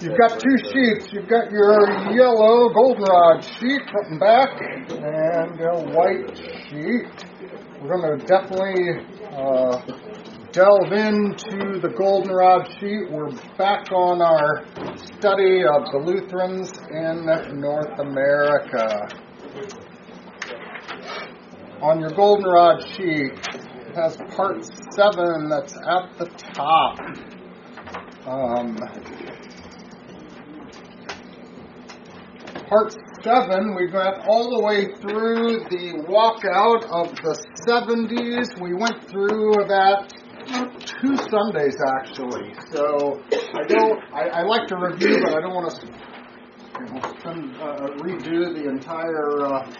You've got two sheets. You've got your yellow goldenrod sheet front and back, and a white sheet. We're going to definitely uh, delve into the goldenrod sheet. We're back on our study of the Lutherans in North America. On your goldenrod sheet, it has part seven that's at the top. Um, part seven, we got all the way through the walkout of the 70s. We went through that two Sundays actually. So I don't. I, I like to review, but I don't want to you know, spend, uh, redo the entire uh,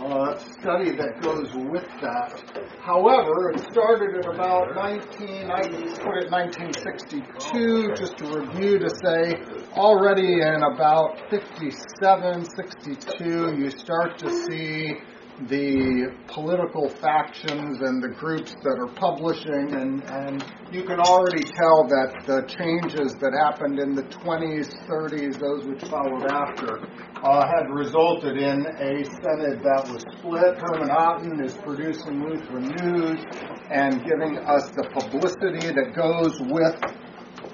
study that goes with that. However, it started in about 19, I put it 1962, just to review to say already in about 57, 62, you start to see the political factions and the groups that are publishing, and, and you can already tell that the changes that happened in the 20s, 30s, those which followed after, uh, had resulted in a Synod that was split. Herman Otten is producing Lutheran News and giving us the publicity that goes with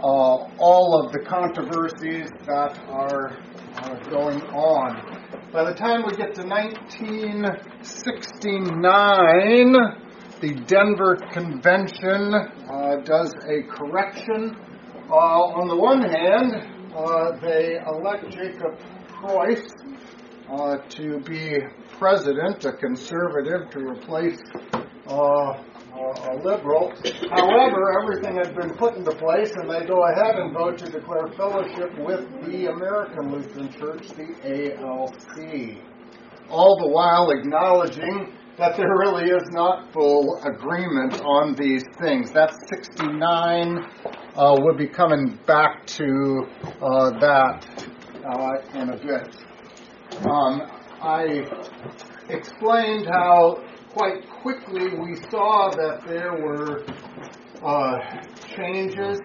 uh, all of the controversies that are uh, going on. By the time we get to 1969, the Denver Convention uh, does a correction. Uh, on the one hand, uh, they elect Jacob Preus uh, to be president, a conservative, to replace a liberal. However, everything had been put into place, and they go ahead and vote to declare fellowship with the American Lutheran Church, the ALC. All the while acknowledging that there really is not full agreement on these things. That's 69. Uh, we'll be coming back to uh, that uh, in a bit. Um, I explained how quite quickly we saw that there were uh, changes.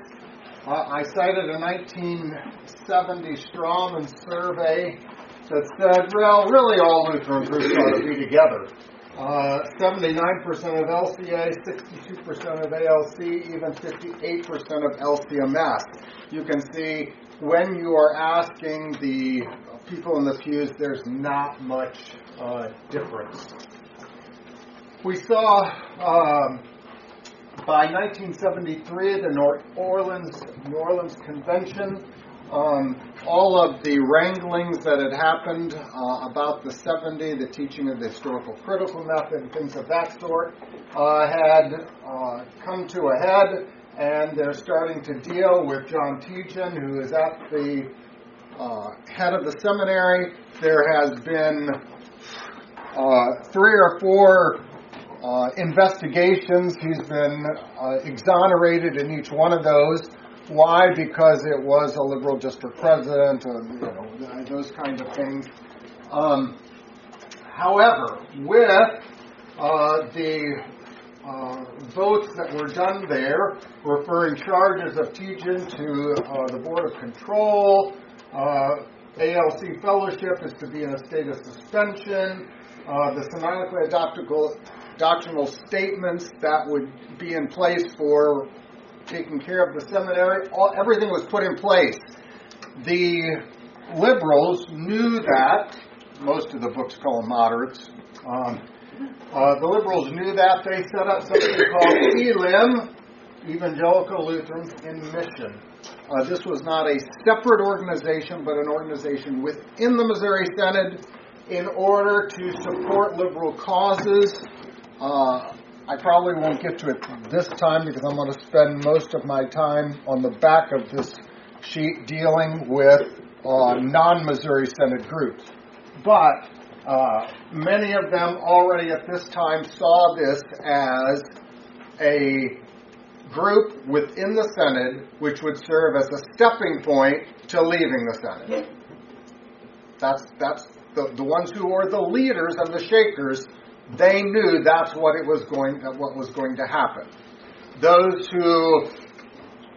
Uh, I cited a 1970 Strommen survey that said, well, really all Lutheran groups ought to be together. Uh, 79% of LCA, 62% of ALC, even 58% of LCMS. You can see when you are asking the people in the pews, there's not much uh, difference. We saw um, by 1973 the New Orleans, New Orleans Convention, um, all of the wranglings that had happened uh, about the 70, the teaching of the historical critical method, things of that sort, uh, had uh, come to a head, and they're starting to deal with John Tietjen, who is at the uh, head of the seminary. There has been uh, three or four uh, investigations. He's been uh, exonerated in each one of those. Why? Because it was a liberal district president, or, you know, those kinds of things. Um, however, with uh, the uh, votes that were done there, referring charges of Tietjen to uh, the Board of Control, uh, ALC fellowship is to be in a state of suspension. Uh, the canonically adoptable doctrinal statements that would be in place for taking care of the seminary. All, everything was put in place. The liberals knew that. Most of the books call them moderates. Um, uh, the liberals knew that. They set up something called ELIM, Evangelical Lutherans in Mission. Uh, this was not a separate organization, but an organization within the Missouri Synod in order to support liberal causes uh, I probably won't get to it this time because I'm going to spend most of my time on the back of this sheet dealing with uh, non Missouri Synod groups. But uh, many of them already at this time saw this as a group within the Synod which would serve as a stepping point to leaving the Synod. That's, that's the, the ones who are the leaders of the shakers they knew that's what it was going what was going to happen. Those who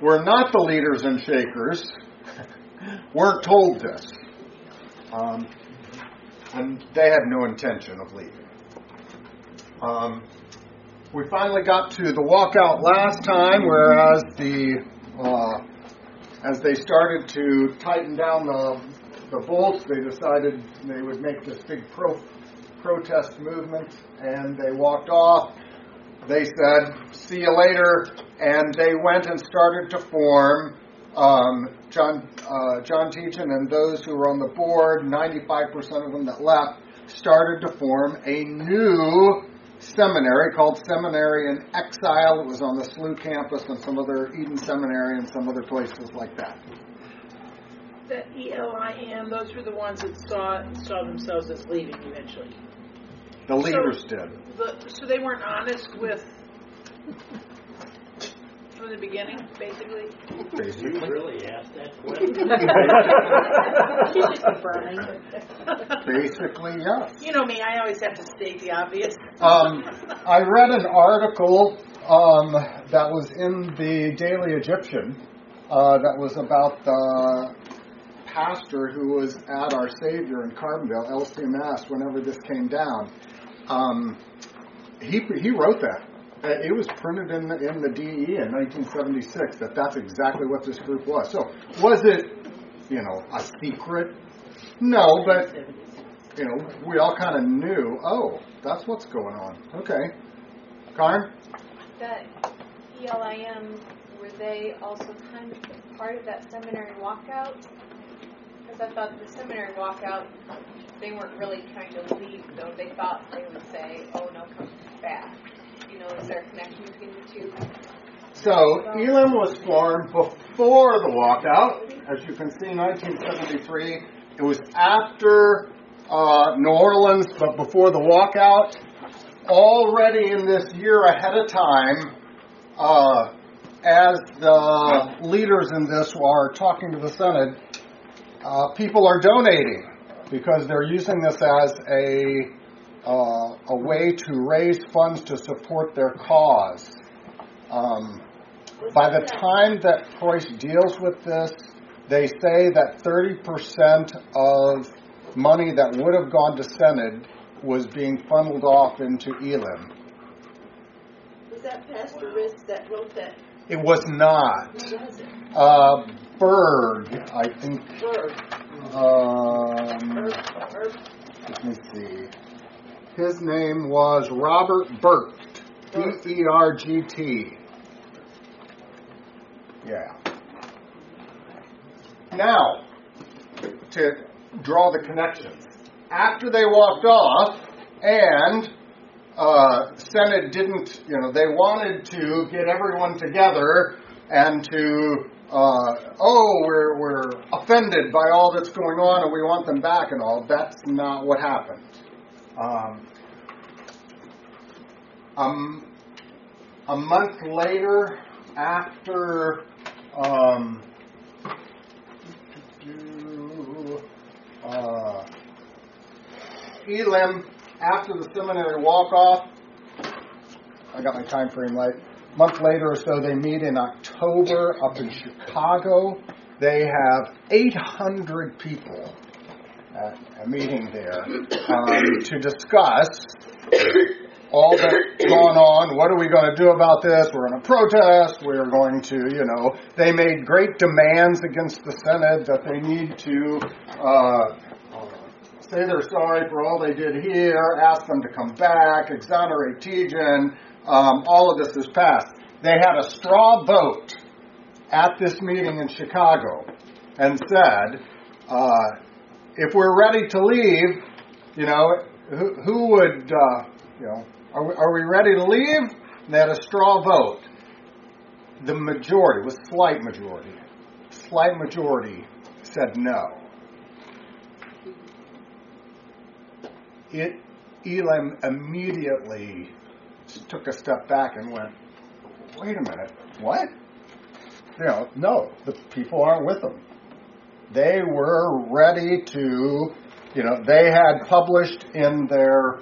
were not the leaders and shakers weren't told this. Um, and they had no intention of leaving. Um, we finally got to the walkout last time, whereas the uh, as they started to tighten down the the bolts, they decided they would make this big pro, protest movement, and they walked off. They said, "See you later," and they went and started to form. Um, John uh, John Tietjen and those who were on the board, 95% of them that left, started to form a new seminary called Seminary in Exile. It was on the SLU campus and some other Eden Seminary and some other places like that. The ELIM, those were the ones that saw saw themselves as leaving eventually. The leaders so, did. The, so they weren't honest with from the beginning, basically. Basically, you really asked that question. basically, yes. You know me; I always have to state the obvious. Um, I read an article um, that was in the Daily Egyptian uh, that was about the pastor who was at Our Savior in Carbondale, LCMS, whenever this came down. Um, he he wrote that. Uh, it was printed in the, in the DE in 1976 that that's exactly what this group was. So was it, you know, a secret? No, but you know, we all kind of knew. Oh, that's what's going on. Okay, Karen. That ELIM were they also kind of part of that seminary walkout? Because I thought the seminary walkout, they weren't really trying to leave, though. They thought they would say, "Oh no, come back." you know, is there a connection between the two? So Elim was formed before the walkout. As you can see, 1973. It was after uh, New Orleans, but before the walkout. Already in this year ahead of time, uh, as the leaders in this are talking to the Synod, uh, people are donating because they're using this as a uh, a way to raise funds to support their cause. Um, by the time that Preus deals with this, they say that 30% of money that would have gone to Synod was being funneled off into Elim. Was that Pastor Ritz that wrote that? It was not. Who was it? Uh, Berg, I think. Berg. Um. Let me see. His name was Robert Bergt. B E R G T. Yeah. Now, to draw the connections. After they walked off, and uh, Synod didn't, you know, they wanted to get everyone together and to, uh, oh, we're, we're offended by all that's going on and we want them back and all. That's not what happened. Um, um, a month later, after um, uh, Elim, after the seminary walk off, I got my time frame right. Month later or so, they meet in October up in Chicago. They have 800 people at a meeting there um, to discuss all that's gone on. What are we going to do about this? We're going to protest. We're going to, you know, they made great demands against the Synod that they need to uh, say they're sorry for all they did here, ask them to come back, exonerate Tietjen. Um, all of this is passed. They had a straw vote at this meeting in Chicago and said, uh, if we're ready to leave, you know, who, who would, uh, you know, are we, are we ready to leave? And they had a straw vote. The majority was slight majority. Slight majority said no. It, Elim immediately took a step back and went, wait a minute, what? You know, no, the people aren't with them. They were ready to, you know, they had published in their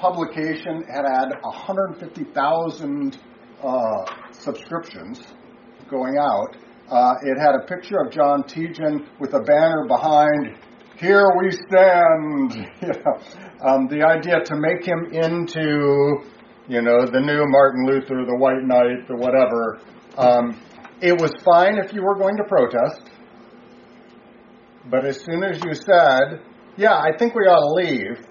publication had had 150,000 uh, subscriptions going out. Uh, it had a picture of John Tietjen with a banner behind, Here we stand. You know, um, the idea to make him into, you know, the new Martin Luther, the White Knight, the whatever. Um, it was fine if you were going to protest. But as soon as you said, yeah, I think we ought to leave,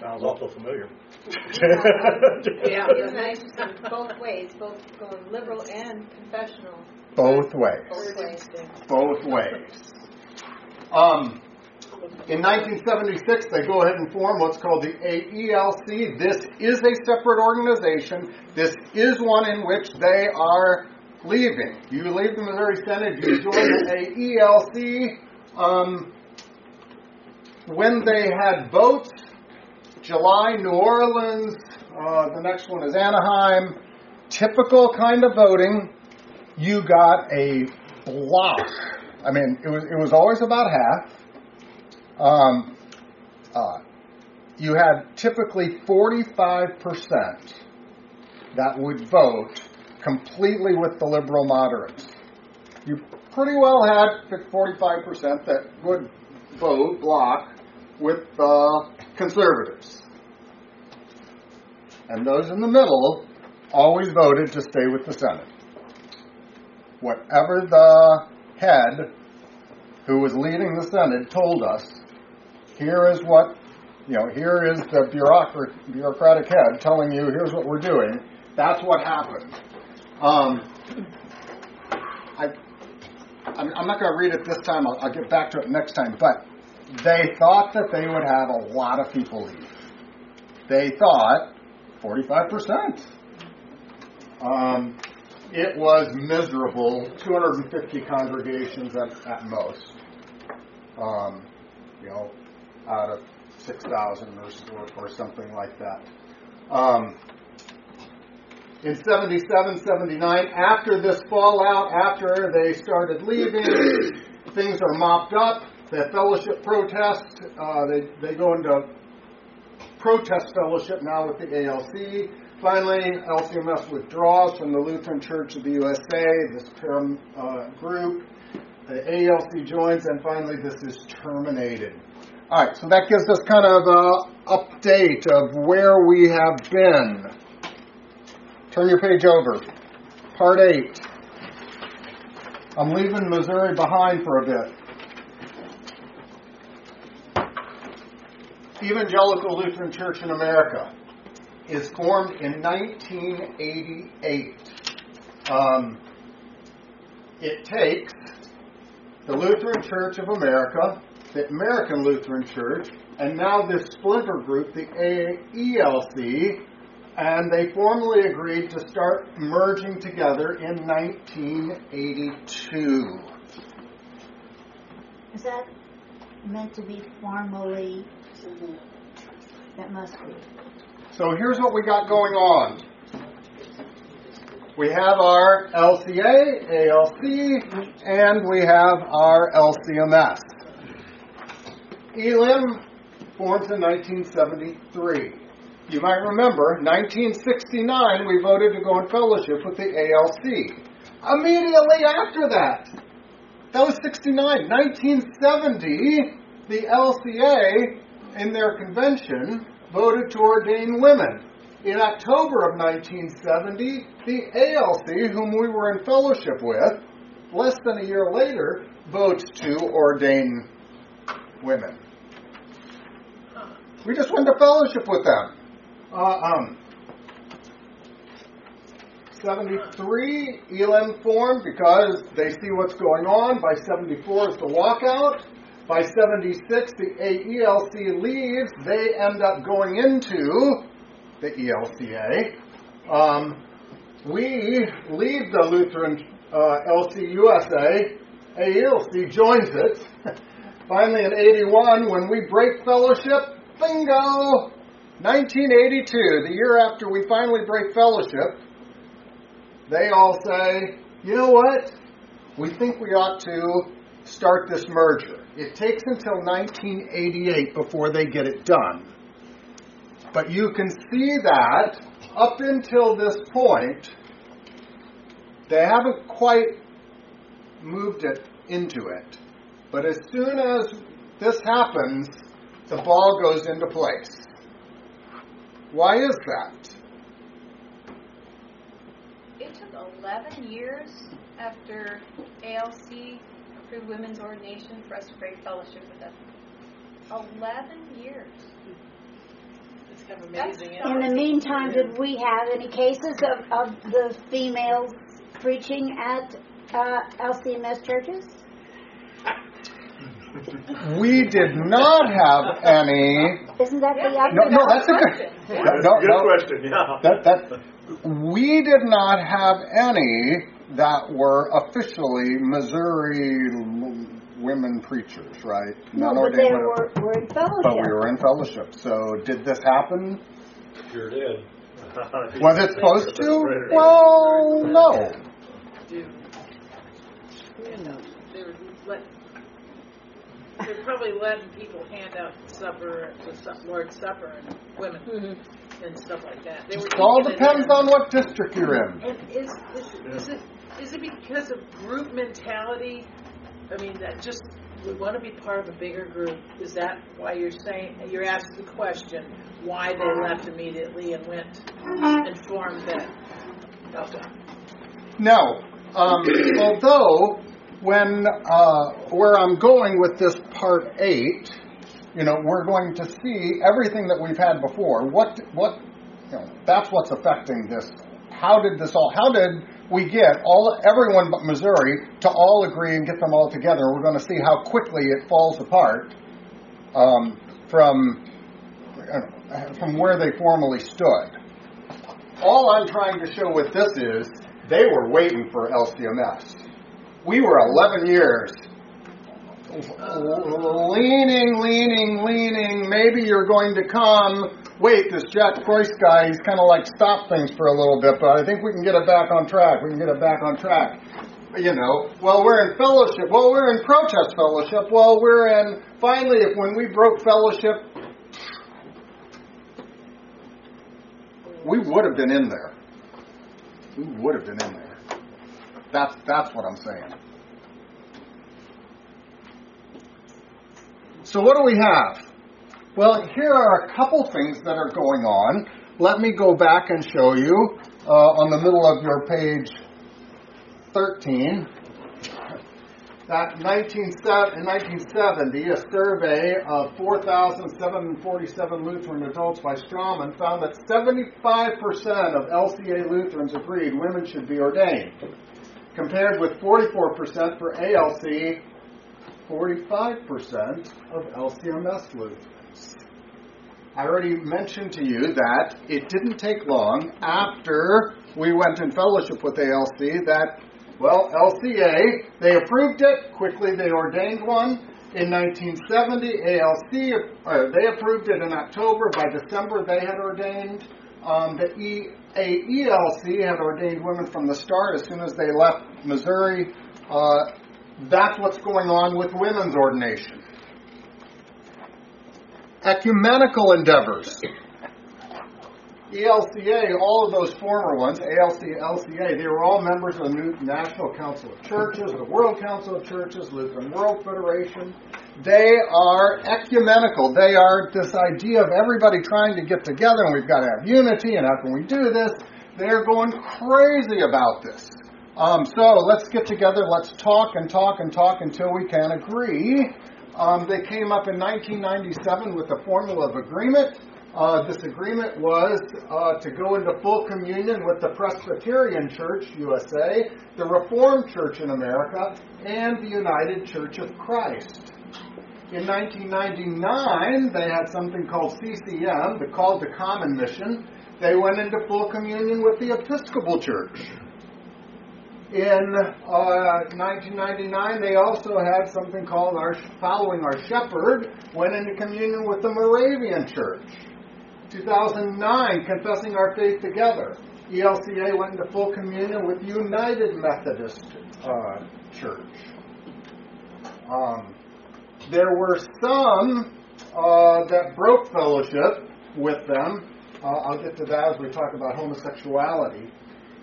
Sounds awful familiar. Yeah. It nice both ways, both going liberal and confessional, both ways. both ways. Both ways. Um, in 1976, they go ahead and form what's called the AELC. This is a separate organization. This is one in which they are leaving. You leave the Missouri Synod, you join the AELC. Um, when they had votes, July, New Orleans, uh, the next one is Anaheim, typical kind of voting, you got a block. I mean, it was, it was always about half. Um, uh, you had typically 45% that would vote completely with the liberal moderates. You pretty well had 45% that would vote block with the conservatives. And those in the middle always voted to stay with the Synod. Whatever the head who was leading the Synod told us, here is what, you know, here is the bureaucrat, bureaucratic head telling you, here's what we're doing. That's what happened. Um, I, I'm, I'm not going to read it this time. I'll, I'll get back to it next time. But they thought that they would have a lot of people leave. They thought 45%. Um, it was miserable, 250 congregations at, at most. Um, you know, out of 6,000 or, or, something like that. Um, in 77, 79, after this fallout, after they started leaving, things are mopped up. The fellowship protest, uh, they, they go into protest fellowship now with the ALC. Finally, LCMS withdraws from the Lutheran Church of the USA, this param, uh, group. The ALC joins, and finally, this is terminated. All right, so that gives us kind of an update of where we have been. Turn your page over. Part 8. I'm leaving Missouri behind for a bit. Evangelical Lutheran Church in America is formed in 1988. Um, it takes the Lutheran Church of America, the American Lutheran Church, and now this splinter group, the AELC, and they formally agreed to start merging together in 1982. Is that meant to be formally? That must be. So here's what we got going on. We have our LCA, ALC, and we have our LCMS. ELIM forms in 1973. You might remember, 1969, we voted to go in fellowship with the ALC. Immediately after that, that was 69. 1970, the LCA, in their convention, voted to ordain women. In October of 1970, the ALC, whom we were in fellowship with, less than a year later, votes to ordain women. We just went to fellowship with them. Uh, um, 73, Elim formed because they see what's going on. By 74 is the walkout. By 76, the AELC leaves. They end up going into the ELCA. Um, we leave the Lutheran uh, LCUSA. AELC joins it. Finally, in 81, when we break fellowship, bingo! 1982, the year after we finally break fellowship, they all say, you know what? We think we ought to start this merger. It takes until 1988 before they get it done. But you can see that up until this point, They haven't quite moved it into it. But as soon as this happens, the ball goes into place. Why is that? It took 11 years after ALC approved women's ordination for us to break fellowship with them. 11 years. It's kind of amazing. In the meantime, did we have any cases of, of the females preaching at uh, LCMS churches? We did not have any. Isn't that the other? No, no, that's a good. That's No, a good no, question, yeah. That, that, we did not have any that were officially Missouri women preachers, right? No, None but they were, women. were in But we were in fellowship. So did this happen? Sure did. Was it supposed to? Well, no. Dude. You know, they were let, they're probably letting people hand out supper, the su- Lord's Supper, and women and stuff like that. They were It all depends on what district you're in. And is, is, is it is it because of group mentality? I mean, that just we want to be part of a bigger group. Is that why you're saying you're asking the question why they left immediately and went and formed that? Okay. No. Um, although, when uh, where I'm going with this part eight, you know, we're going to see everything that we've had before. What what you know, that's what's affecting this. How did this all? How did we get all everyone but Missouri to all agree and get them all together? We're going to see how quickly it falls apart um, from uh, from where they formerly stood. All I'm trying to show with this is they were waiting for LCMS. We were 11 years leaning, leaning, leaning. Maybe you're going to come. Wait, this Jack Preus guy, he's kind of like stopped things for a little bit, but I think we can get it back on track. We can get it back on track. You know, well, we're in fellowship. Well, we're in protest fellowship. Well, we're in, finally, if when we broke fellowship, we would have been in there. We would have been in there. That's that's what I'm saying. So what do we have? Well, here are a couple things that are going on. Let me go back and show you uh, on the middle of your page 13. That 19, in 1970, a survey of 4,747 Lutheran adults by Strommen found that 75% of LCA Lutherans agreed women should be ordained, compared with 44% for ALC, 45% of LCMS Lutherans. I already mentioned to you that it didn't take long after we went in fellowship with ALC that well, LCA, they approved it. Quickly, they ordained one. In 1970, ALC, uh, they approved it in October. By December, they had ordained. Um, the e, AELC had ordained women from the start as soon as they left Missouri. Uh, that's what's going on with women's ordination. Ecumenical endeavors. ELCA, all of those former ones, ALC, LCA, they were all members of the new National Council of Churches, the World Council of Churches, Lutheran World Federation. They are ecumenical. They are this idea of everybody trying to get together and we've got to have unity and how can we do this? They're going crazy about this. Um, so let's get together, let's talk and talk and talk until we can agree. Um, they came up in 1997 with the formula of agreement. Uh, this agreement was uh, to go into full communion with the Presbyterian Church USA, the Reformed Church in America, and the United Church of Christ. In 1999, they had something called CCM, the Call to Common Mission. They went into full communion with the Episcopal Church. In uh, 1999, they also had something called our Following Our Shepherd, went into communion with the Moravian Church. 2009, Confessing Our Faith Together. ELCA went into full communion with United Methodist uh, Church. Um, there were some uh, that broke fellowship with them. Uh, I'll get to that as we talk about homosexuality.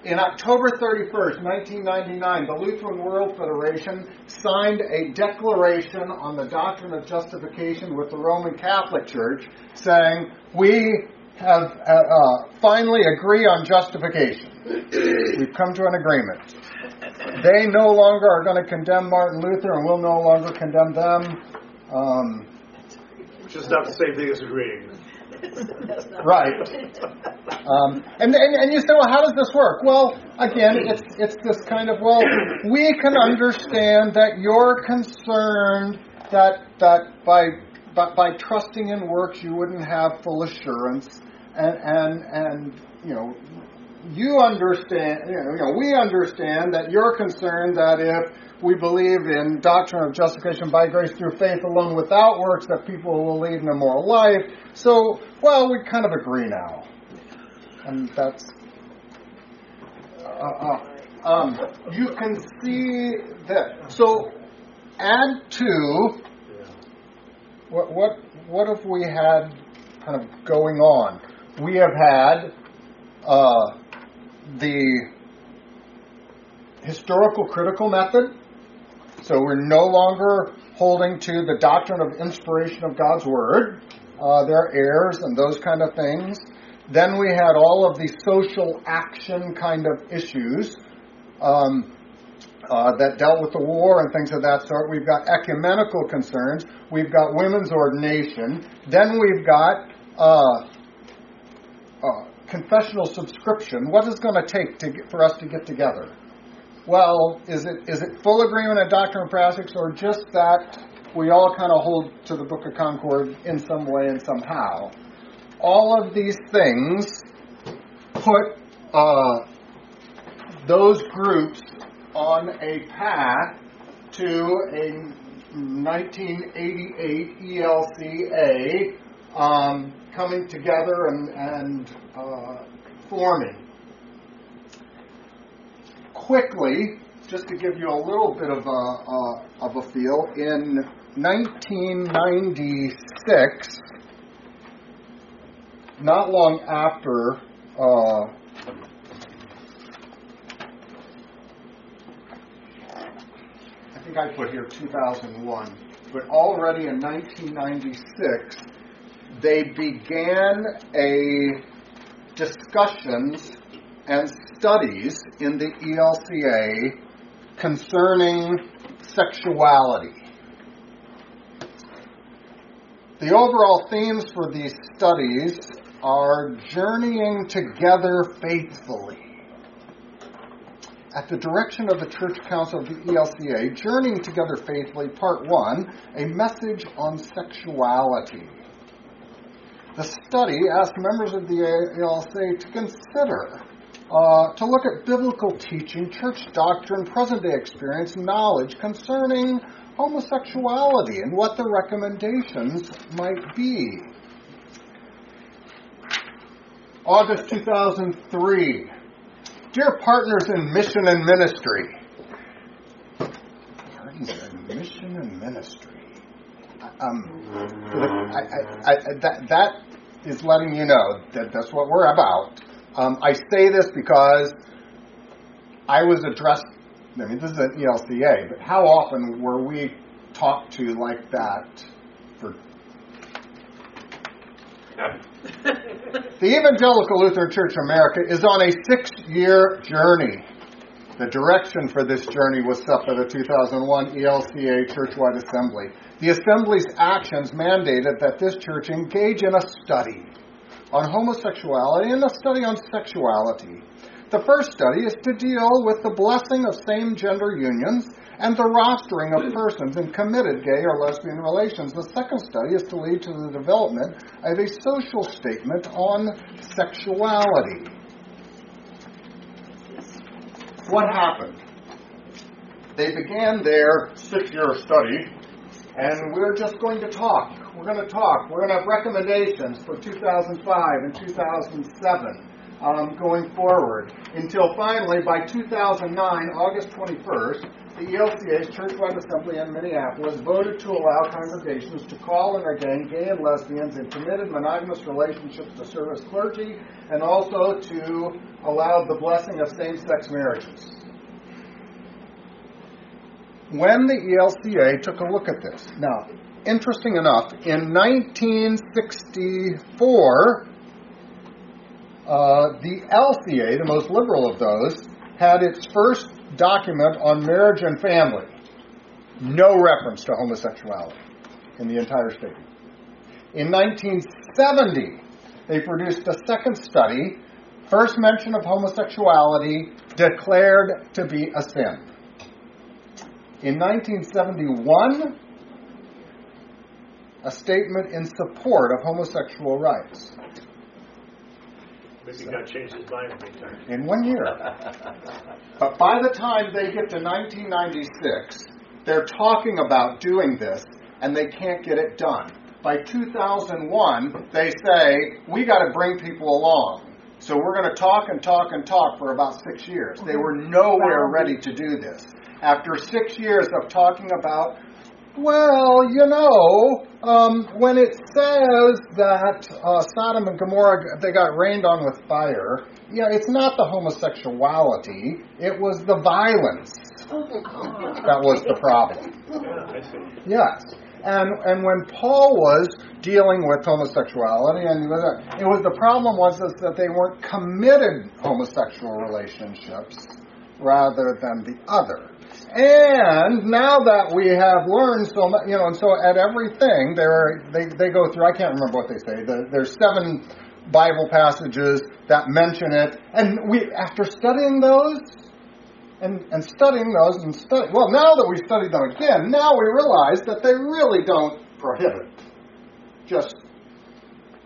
in October 31st, 1999, the Lutheran World Federation signed a declaration on the doctrine of justification with the Roman Catholic Church saying, We have uh, uh, finally agree on justification. We've come to an agreement. They no longer are going to condemn Martin Luther, and we'll no longer condemn them. Um, Which is not the same thing as agreeing. Right. Um, and, and and you say, well, how does this work? Well, again, it's it's this kind of well, we can understand that you're concerned that that by by, by trusting in works you wouldn't have full assurance, and and and you know. You understand, you know, we understand that you're concerned that if we believe in doctrine of justification by grace through faith alone without works, that people will lead an immoral life. So, well, we kind of agree now. And that's. Uh, uh, um, you can see that. So, add to. What, what, what have we had kind of going on? We have had uh, the historical critical method. So we're no longer holding to the doctrine of inspiration of God's Word. Uh, there are errors and those kind of things. Then we had all of the social action kind of issues um, uh, that dealt with the war and things of that sort. We've got ecumenical concerns. We've got women's ordination. Then we've got uh confessional subscription. What is it going to take to for us to get together? well, is it is it full agreement on doctrine and practice, or just that we all kind of hold to the Book of Concord in some way and somehow? All of these things put uh, those groups on a path to a 1988 ELCA um, coming together and, and uh, forming. Quickly, just to give you a little bit of a, uh, of a feel, in 1996, not long after uh, I think I put here 2001, but already in 1996, they began a discussions and studies in the ELCA concerning sexuality. The overall themes for these studies are journeying together faithfully. At the direction of the Church Council of the ELCA, Journeying Together Faithfully, Part 1, a message on sexuality. The study asked members of the ALC to consider uh, to look at biblical teaching, church doctrine, present day experience, knowledge concerning homosexuality and what the recommendations might be. August 2003. Dear partners in mission and ministry. Partners in mission and ministry. Um, I, I, I, that, that is letting you know that that's what we're about. Um, I say this because I was addressed. I mean, this is an ELCA, but how often were we talked to like that for the Evangelical Lutheran Church of America is on a six year journey. The direction for this journey was set by the 2001 ELCA Churchwide Assembly. The Assembly's actions mandated that this church engage in a study on homosexuality and a study on sexuality. The first study is to deal with the blessing of same gender unions and the rostering of persons in committed gay or lesbian relations. The second study is to lead to the development of a social statement on sexuality. What happened? They began their six year study, and we're just going to talk we're going to talk. We're going to have recommendations for 2005 and 2007 um, going forward until finally, by 2009, August 21st, the ELCA's Churchwide Assembly in Minneapolis voted to allow congregations to call and ordain gay and lesbians in committed monogamous relationships to serve as clergy and also to allow the blessing of same sex marriages. When the ELCA took a look at this, now, interesting enough, in 1964, uh, the LCA, the most liberal of those, had its first document on marriage and family. No reference to homosexuality in the entire statement. In 1970, they produced a second study, first mention of homosexuality declared to be a sin. In 1971, a statement in support of homosexual rights. Maybe God changed his mind in in one year. but by the time they get to 1996, they're talking about doing this and they can't get it done. By 2001, they say, we got to bring people along. So we're going to talk and talk and talk for about six years. They were nowhere ready to do this. After six years of talking about well, you know, um, when it says that uh, Sodom and Gomorrah they got rained on with fire, yeah, it's not the homosexuality; it was the violence that was the problem. Yes, and and when Paul was dealing with homosexuality, and it was the problem was is that they weren't committed homosexual relationships rather than the other. And now that we have learned so much, you know, and so at everything there are, they they go through. I can't remember what they say. The, there's seven Bible passages that mention it, and we after studying those and, and studying those and study well now that we've studied them again, now we realize that they really don't prohibit. Just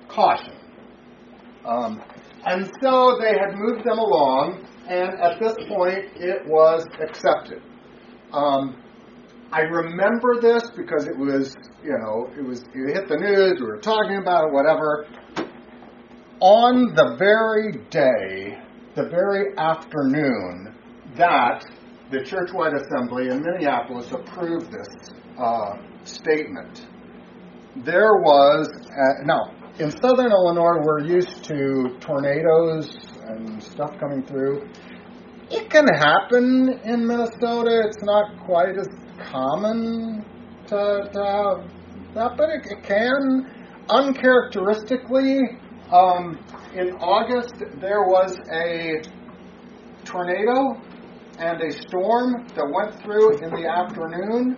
caution. Um, and so they had moved them along, and at this point it was accepted. Um, I remember this because it was, you know, it was it hit the news. We were talking about it, whatever. On the very day, the very afternoon that the Churchwide Assembly in Minneapolis approved this uh, statement, there was uh, now in Southern Illinois we're used to tornadoes and stuff coming through. It can happen in Minnesota. It's not quite as common to, to have that, but it, it can. Uncharacteristically, um, in August there was a tornado and a storm that went through in the afternoon.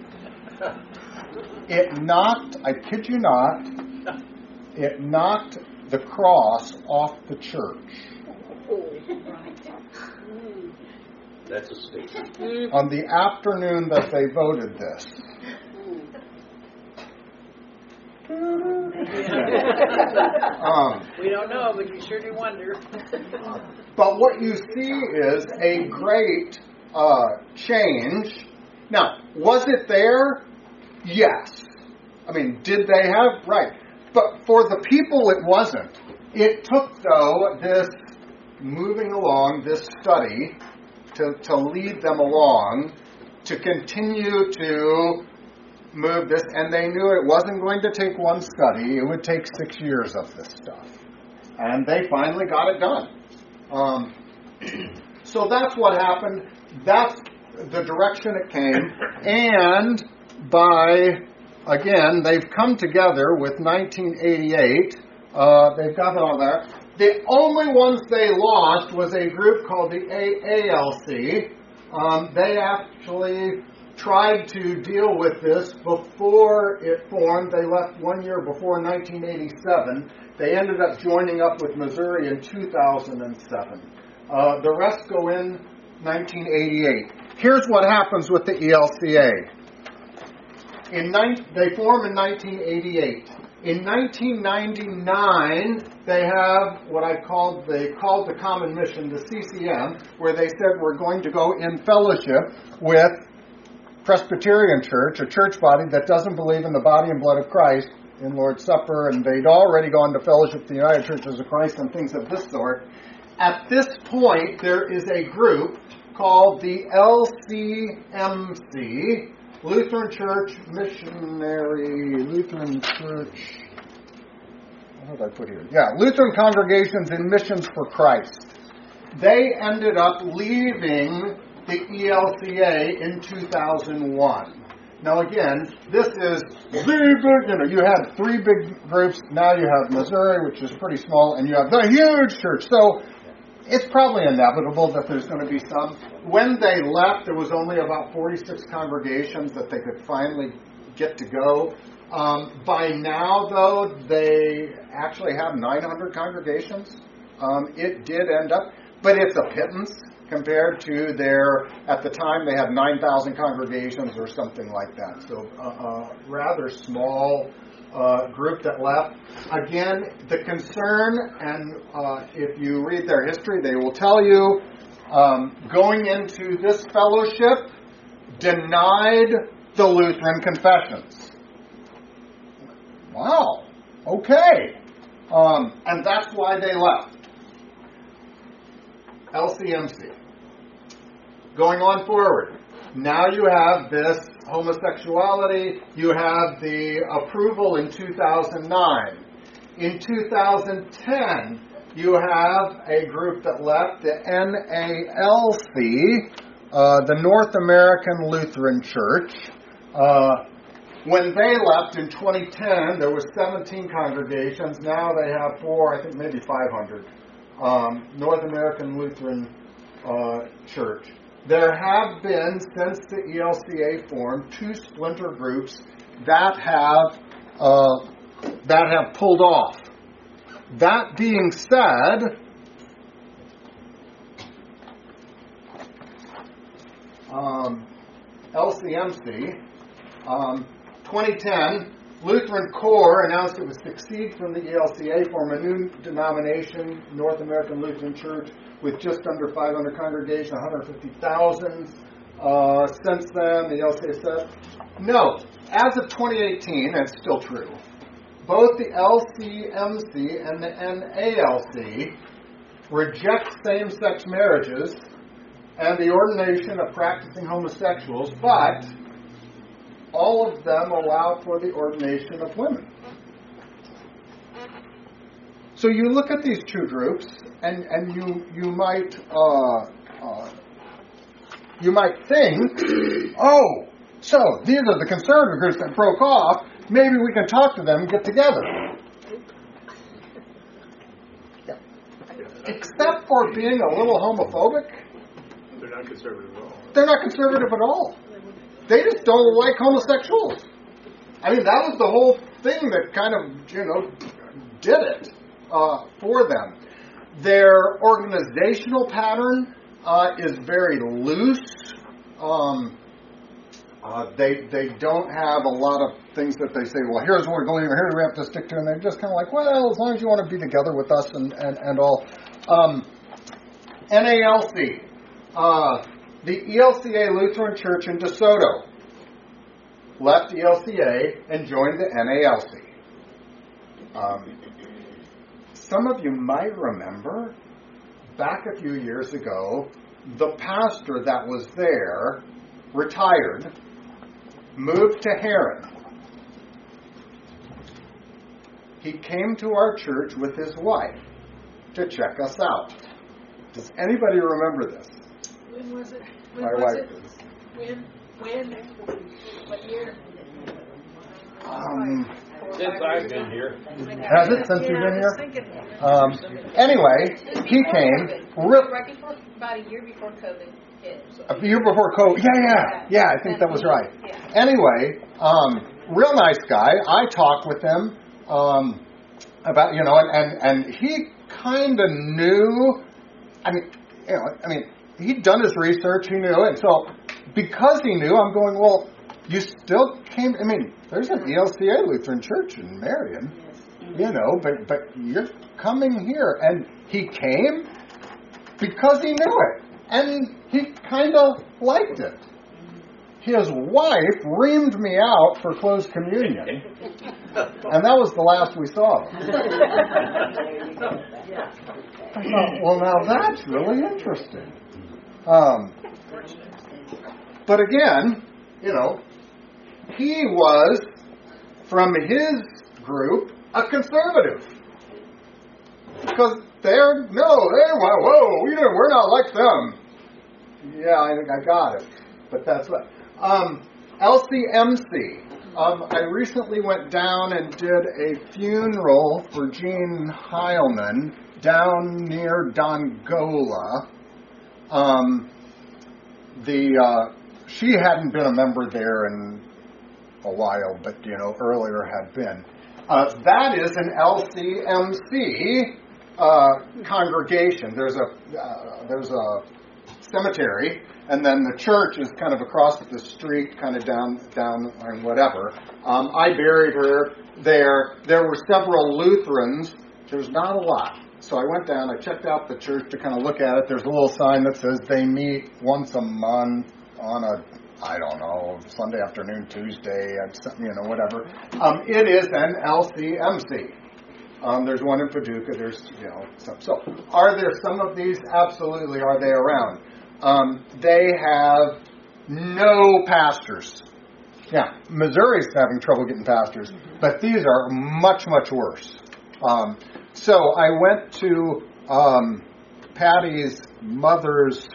It knocked, I kid you not, it knocked the cross off the church. That's a statement. on the afternoon that they voted this. Um, We don't know, but you sure do wonder. but what you see is a great uh, change. Now, was it there? Yes. I mean, did they have? Right. But for the people, it wasn't. It took, though, this moving along, this study, to, to lead them along, to continue to move this, and they knew it wasn't going to take one study, it would take six years of this stuff. And they finally got it done. Um, so that's what happened. That's the direction it came. And by, again, they've come together with 1988. Uh, they've got all that. The only ones they lost was a group called the AALC. Um, they actually tried to deal with this before it formed. They left one year before 1987. They ended up joining up with Missouri in 2007. Uh, the rest go in 1988. Here's what happens with the ELCA. In nine, they form in 1988. In 1999, they have what I called they called the Common Mission, the CCM, where they said we're going to go in fellowship with Presbyterian Church, a church body that doesn't believe in the body and blood of Christ in Lord's Supper, and they'd already gone to fellowship with the United Churches of Christ and things of this sort. At this point, there is a group called the LCMC, Lutheran Church Missionary, Lutheran Church, what did I put here? Yeah, Lutheran Congregations in Missions for Christ. they ended up leaving the ELCA in 2001. Now again, this is the big, you know, you had three big groups, now you have Missouri, which is pretty small, and you have the huge church. So it's probably inevitable that there's going to be some. When they left, there was only about 46 congregations that they could finally get to go. Um, by now, though, they actually have 900 congregations. Um, it did end up, but it's a pittance compared to their, at the time they had 9,000 congregations or something like that. So a, a rather small uh, group that left. Again, the concern, and uh, if you read their history, they will tell you um, going into this fellowship denied the Lutheran confessions. Wow. Okay. Um, and that's why they left. LCMC. Going on forward. Now you have this homosexuality. You have the approval in 2009. In 2010, you have a group that left, the NALC, uh, the North American Lutheran Church. Uh, when they left in 2010, there was 17 congregations. Now they have four, I think maybe 500. Um, North American Lutheran uh, Church. There have been, since the ELCA formed, two splinter groups that have uh, that have pulled off. That being said, um, LCMC, um, 2010, Lutheran Core announced it would succeed from the ELCA, form a new denomination, North American Lutheran Church, with just under 500 congregations, 150,000. Uh, since then, the said, no, as of 2018, and it's still true, both the LCMC and the NALC reject same sex marriages and the ordination of practicing homosexuals, but all of them allow for the ordination of women. So you look at these two groups, and, and you you might uh, uh, you might think, oh, so these are the conservative groups that broke off. Maybe we can talk to them and get together. Except for being a little homophobic, They're not conservative at all. they're not conservative at all. They just don't like homosexuals. I mean, that was the whole thing that kind of, you know, did it uh, for them. Their organizational pattern uh, is very loose. Um, uh, they they don't have a lot of things that they say. Well, here's what we're going. Here's what we have to stick to, and they're just kind of like, well, as long as you want to be together with us and and and all. Um, NALC, uh, the ELCA Lutheran Church in DeSoto left ELCA and joined the NALC. Um, some of you might remember back a few years ago, the pastor that was there retired, moved to Herrin. He came to our church with his wife to check us out. Does anybody remember this? When was it? When My was wife it? When? When? What year? Since I've been here, has it since you've been here? Um, anyway, he came. Real, Right before, about a year before COVID hit. A year before COVID. Yeah, yeah, yeah. I think that was right. Anyway, um, real nice guy. I talked with him um, about you know, and and, and he kind of knew. I mean, you know, I mean, he'd done his research. He knew, and so because he knew, I'm going. Well, you still came. I mean, there's an ELCA Lutheran Church in Marion. You know, but but you're coming here, and he came because he knew it, and he kind of liked it. His wife reamed me out for closed communion, and that was the last we saw of him. I thought, well, now that's really interesting. Um, but again, you know, he was from his group a conservative because they're, No, they whoa, whoa, we we're not like them. Yeah, I think I got it, but that's what. Um, LCMC. Um, I recently went down and did a funeral for Jean Heilman down near Dongola. Um, the uh, she hadn't been a member there in a while, but you know earlier had been. Uh, that is an LCMC uh, congregation. There's a uh, there's a cemetery, and then the church is kind of across the street, kind of down down and whatever. Um, I buried her there. There were several Lutherans. There's not a lot. So I went down, I checked out the church to kind of look at it. There's a little sign that says they meet once a month on a, I don't know, Sunday afternoon, Tuesday, you know, whatever. Um, it is an LCMC. Um, there's one in Paducah. There's, you know, some. So, are there some of these? Absolutely. Are they around? Um, they have no pastors. Yeah, Missouri's having trouble getting pastors, but these are much, much worse. Um, so I went to um, Patty's mother's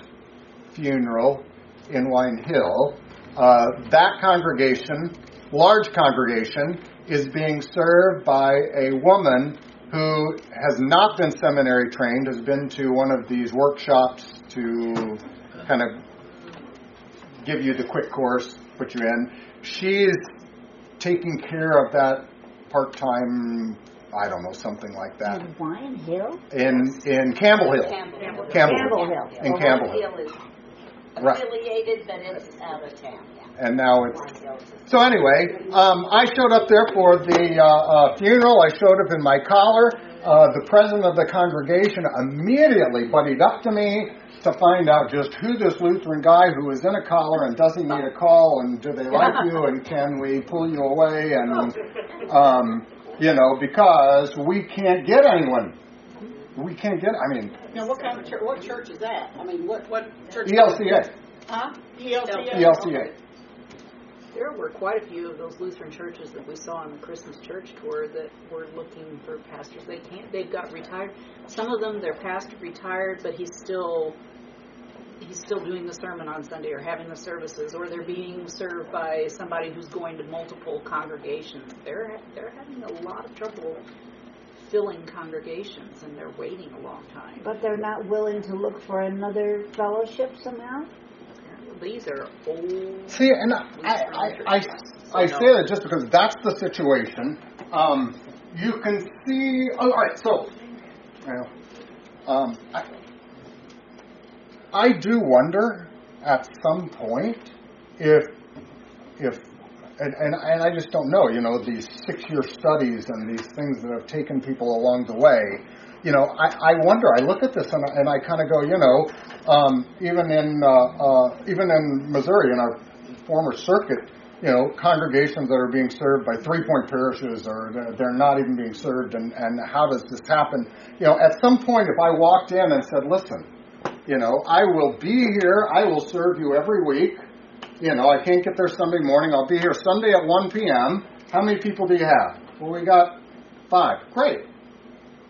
funeral in Wine Hill. Uh, that congregation, large congregation, is being served by a woman who has not been seminary trained, has been to one of these workshops to kind of give you the quick course, put you in. She's taking care of that part time I don't know, something like that. In Wine Hill? In in Campbell Hill. Campbell Hill. Campbell Campbell Hill. Hill. In Campbell Hill. Hill is Right. affiliated, but it's out of town. And now it's Wine Hill is- So anyway, um, I showed up there for the uh, uh, funeral. I showed up in my collar. Uh, the president of the congregation immediately buddied up to me to find out just who this Lutheran guy who is in a collar and does he need a call and do they like you and can we pull you away and um, you know because we can't get anyone. We can't get. I mean, Now, what kind of church, what church is that? I mean, what, What church? ELCA, huh? ELCA? ELCA. There were quite a few of those Lutheran churches that we saw on the Christmas church tour that were looking for pastors. They can't. They've got retired. Some of them, their pastor retired, but he's still he's still doing the sermon on Sunday or having the services, or they're being served by somebody who's going to multiple congregations. They're they're having a lot of trouble filling congregations, and they're waiting a long time. But they're not willing to look for another fellowship somehow? These are old. See, and I, I, I, I say that just because that's the situation. Um, you can see. Oh, all right, so, well, um, I, I do wonder at some point if, if, and, and, and I just don't know. You know, these six-year studies and these things that have taken people along the way. You know, I, I wonder. I look at this and, I- and I kind of go, you know, um, even in uh, uh, even in Missouri, in our former circuit, you know, congregations that are being served by three point parishes or they're, they're not even being served, and, and how does this happen? You know, at some point, if I walked in and said, listen, you know, I will be here, I will serve you every week. You know, I can't get there Sunday morning, I'll be here Sunday at 1 p.m. How many people do you have? Well, we got five. Great.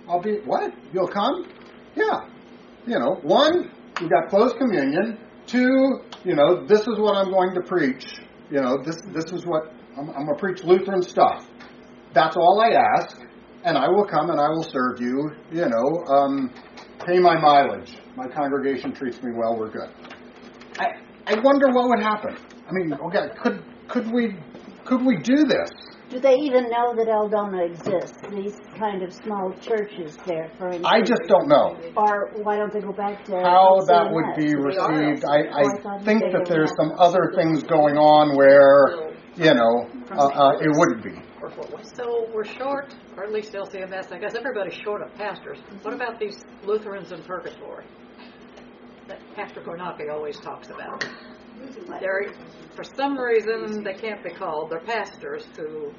I'll be, what? You'll come? Yeah. You know, one, we got closed communion. Two, you know, this is what I'm going to preach. You know, this this is what I'm, I'm going to preach Lutheran stuff. That's all I ask, and I will come and I will serve you. You know, um, pay my mileage. My congregation treats me well. We're good. I I wonder what would happen. I mean, okay, could could we could we do this? Do they even know that Eldona exists? These kind of small churches there, for instance. I just don't know. Or why don't they go back to how that would be received. I, Oh, I I think that there's some other things going on where, you know, uh, uh, it wouldn't be. Or what was So we're short, or at least LCMS, I guess everybody's short of pastors. What about these Lutherans in purgatory? That Pastor Kornacki always talks about. They're, for some reason, they can't be called. They're pastors who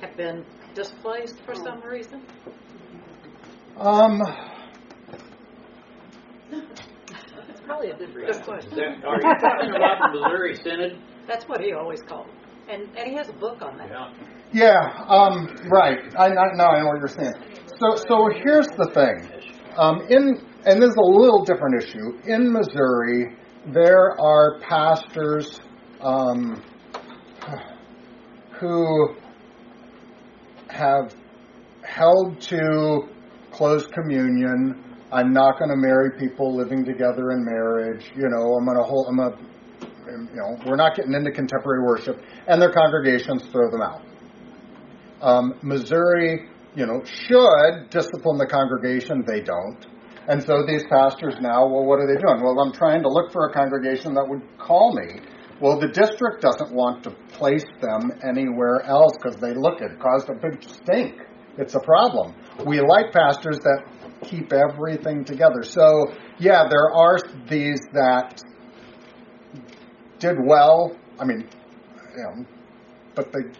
have been displaced for some reason. Um, It's probably a good reason. question. Are you talking about the Missouri Synod? That's what he always called them. And, and he has a book on that. Yeah. yeah, um, right. I, I, now I know what you're saying. So, so here's the thing. Um, in and this is a little different issue. In Missouri, there are pastors um, who have held to closed communion. I'm not going to marry people living together in marriage. You know, I'm going to hold. I'm to. You know, we're not getting into contemporary worship, and their congregations throw them out. Um, Missouri, you know, should discipline the congregation. They don't. And so these pastors now, well, what are they doing? Well, I'm trying to look for a congregation that would call me. Well, the district doesn't want to place them anywhere else because they look at it caused a big stink. It's a problem. We like pastors that keep everything together. So, yeah, there are these that did well. I mean, you know, but the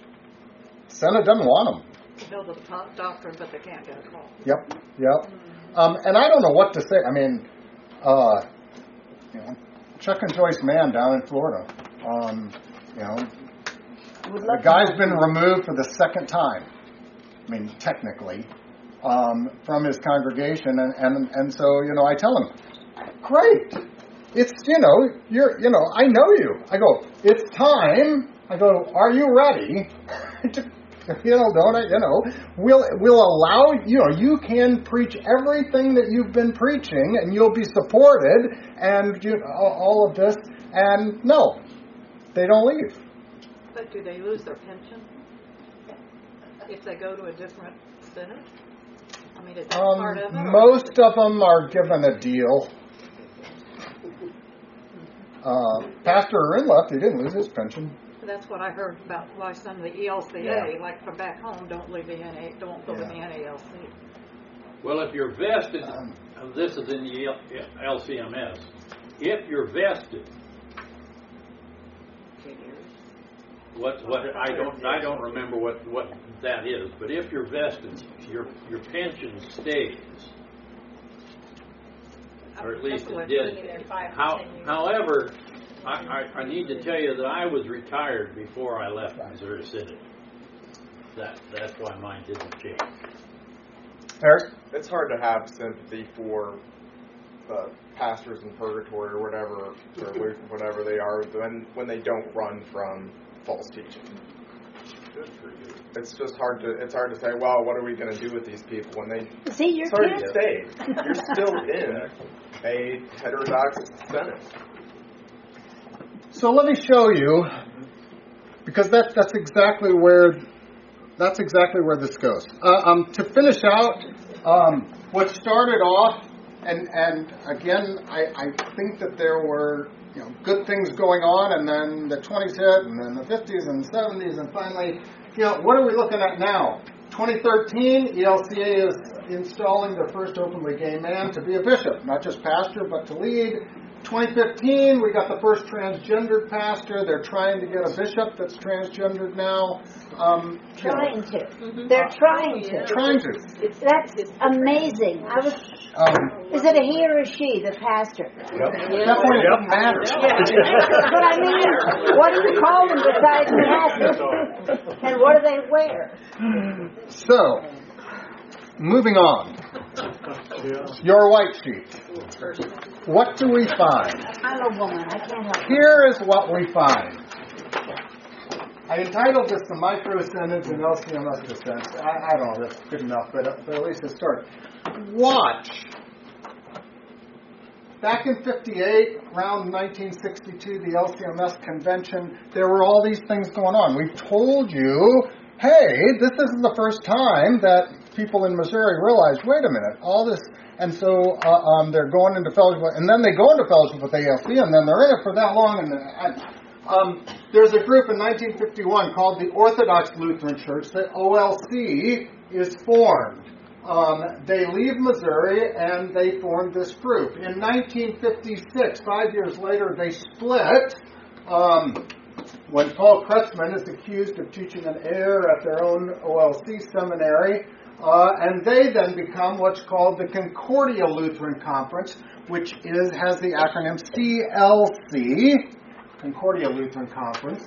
Synod doesn't want them. Build the top doctrine, but they can't get a call. Yep, yep. Mm. Um, and I don't know what to say. I mean, uh, you know, Chuck and Joyce Mann down in Florida. Um, you know, the guy's been removed for the second time. I mean, technically, um, from his congregation, and, and and so you know, I tell him, great. It's you know, you're you know, I know you. I go, it's time. I go, are you ready? you know, don't? You know, we'll we'll allow you know you can preach everything that you've been preaching, and you'll be supported, and you know, all of this. And no, they don't leave. But do they lose their pension if they go to a different synod? I mean, Um, part of most of them are given a deal. Uh, Pastor Aaron left; he didn't lose his pension. That's what I heard about why some of the ELCA, Yeah. like from back home, don't leave the NA, don't go to the NALC. Well, if you're vested, Um, this is in the L- LCMS. If you're vested, what what I don't I don't remember what what that is, but if you're vested, your your pension stays, or at least it did. How, however, I, I, I need to tell you that I was retired before I left Missouri City. That that's why mine didn't change. Eric, it's hard to have sympathy for the pastors in purgatory or whatever, or whatever they are, when when they don't run from false teaching. It's just hard to it's hard to say, well, what are we going to do with these people when they See, you're it's hard to kidding. You're still in a heterodox synod. So let me show you, because that, that's exactly where that's exactly where this goes. Uh, um, to finish out, um, what started off, and and again, I, I think that there were you know good things going on, and then the 20s hit, and then the 50s and 70s, and finally, you know, what are we looking at now? 2013, ELCA is installing their first openly gay man to be a bishop, not just pastor, but to lead. 2015, we got the first transgendered pastor. They're trying to get a bishop that's transgendered now. Um, you know, Trying to. They're trying to. trying to. That's amazing. I was. Um, Is it a he or a she, the pastor? that point it doesn't matter. But I mean, what do you call them besides pastor? And what do they wear? So, moving on. Your white sheet. What do we find? I'm a woman. I can't help. Here is what we find. I entitled this the micro sentence in LCMS defense. I, I don't know, if that's good enough, but, uh, but at least it started. Watch. Back in 58, around 1962, the LCMS convention, there were all these things going on. We've told you, hey, this isn't the first time that people in Missouri realized, wait a minute, all this, and so uh, um, they're going into fellowship, and then they go into fellowship with ALC, and then they're in it for that long, and um, there's a group in 1951 called the Orthodox Lutheran Church. that OLC is formed. Um, they leave Missouri and they formed this group. In 1956, five years later, they split. Um, when Paul Kretzmann is accused of teaching an error at their own OLC seminary, uh, and they then become what's called the Concordia Lutheran Conference, which is has the acronym CLC, Concordia Lutheran Conference.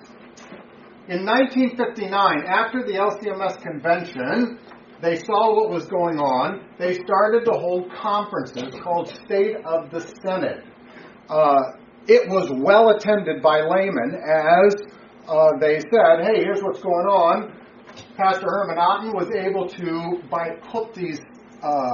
In 1959, after the LCMS convention, They saw what was going on. They started to hold conferences called State of the Synod. Uh, it was well attended by laymen as uh, they said, hey, here's what's going on. Pastor Herman Otten was able to by, put these uh,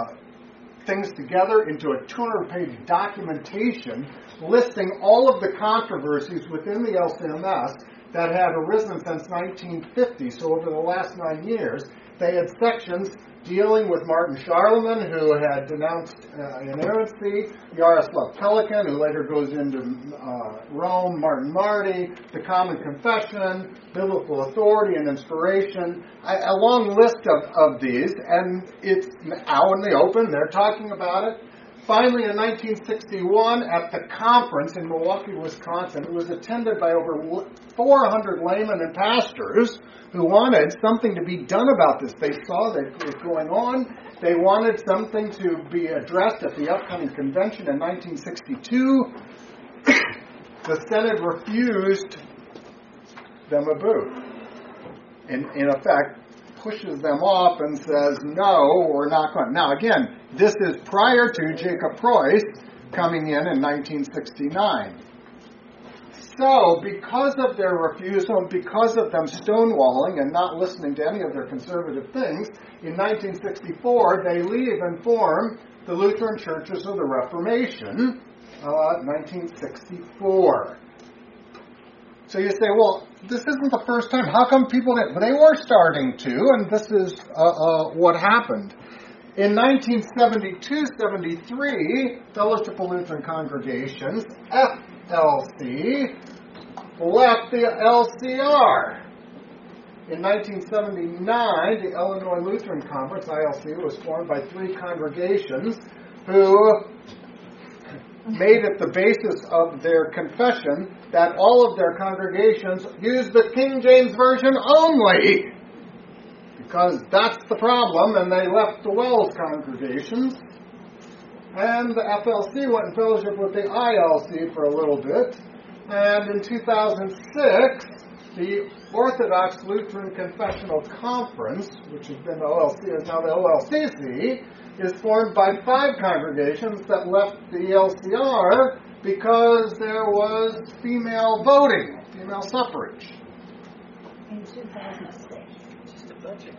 things together into a 200 page documentation listing all of the controversies within the LCMS that had arisen since 1950. So, over the last nine years, they had sections dealing with Martin Scharlemann, who had denounced uh, inerrancy, Jaroslav Pelikan, who later goes into uh, Rome, Martin Marty, the Common Confession, Biblical Authority and Inspiration, a, long list of, of these, and it's out in the open, they're talking about it. Finally, in 1961, at the conference in Milwaukee, Wisconsin, it was attended by over 400 laymen and pastors who wanted something to be done about this. They saw that it was going on. They wanted something to be addressed at the upcoming convention in 1962. the Synod refused them a boot. In, in effect, pushes them off and says, no, we're not going. Now, again, this is prior to Jacob Preus coming in in 1969. So, because of their refusal, because of them stonewalling and not listening to any of their conservative things, in 1964 they leave and form the Lutheran Churches of the Reformation, uh, 1964. So you say, well, this isn't the first time. How come people didn't? They were starting to, and this is uh, uh, what happened. In 1972-73, Fellowship of Lutheran Congregations, FLC, left the LCR. In 1979, the Illinois Lutheran Conference, ILC, was formed by three congregations who made it the basis of their confession that all of their congregations use the King James Version only. Because that's the problem, and they left the WELS congregations. And the FLC went in fellowship with the ILC for a little bit. And in 2006, the Orthodox Lutheran Confessional Conference, which has been the OLC, is now the OLCC, is formed by five congregations that left the LCR because there was female voting, female suffrage. In 2006. Just a bunch of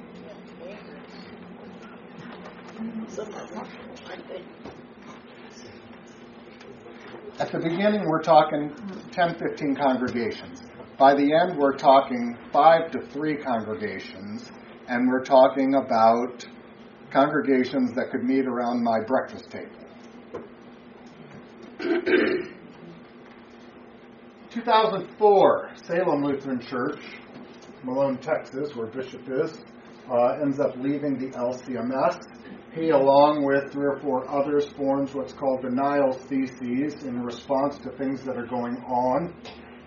At the beginning, we're talking 10, 15 congregations. By the end, we're talking five to three congregations, and we're talking about congregations that could meet around my breakfast table. 2004, Salem Lutheran Church, Malone, Texas, where Bishop is, uh, ends up leaving the LCMS. He, along with three or four others, forms what's called Niles Theses in response to things that are going on.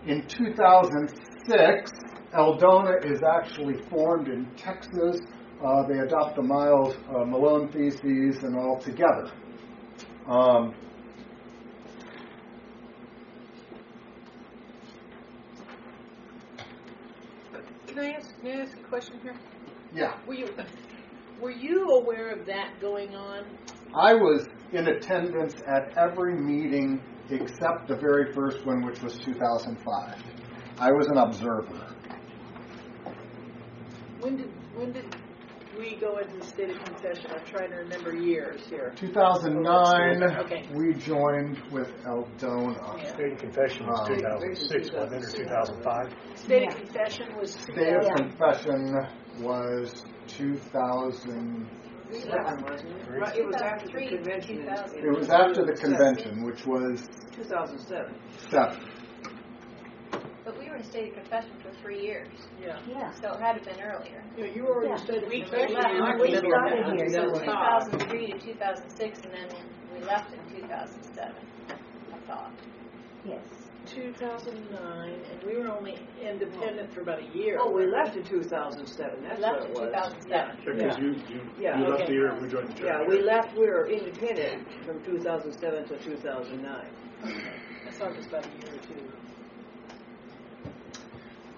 In 2006, Eldona is actually formed in Texas. Uh, they adopt the Miles uh, Malone Theses and all together. Um, Can I ask, can I ask a question here? yeah. Were you, were you aware of that going on? I was in attendance at every meeting except the very first one, which was 2005. I was an observer. When did, when did we go into the state of confession? I'm trying to remember years here. 2009, Okay. we joined with Eldona. Yeah. State of Confession was Um, 2006, wasn't it, or 2005? State Yeah. of confession was State of 2000. Confession was 2000. Right, It was after the convention. in- 2000. It was after the convention, which was 2007. seven. But we were in state of confession for three years, Yeah. Yeah. so it had to have been earlier. Yeah, you were already Yeah. state of We confession. left- in the we started here, So so- 2003 to 2006, and then we left in 2007, I thought. Yes. 2009, and we were only independent for about a year. Oh, we left in 2007, We that's left what in it was. 2007. Because you, you, Yeah, you left okay. the year we joined the church. Yeah, we left, we were independent from 2007 to 2009. I thought it about a year or two.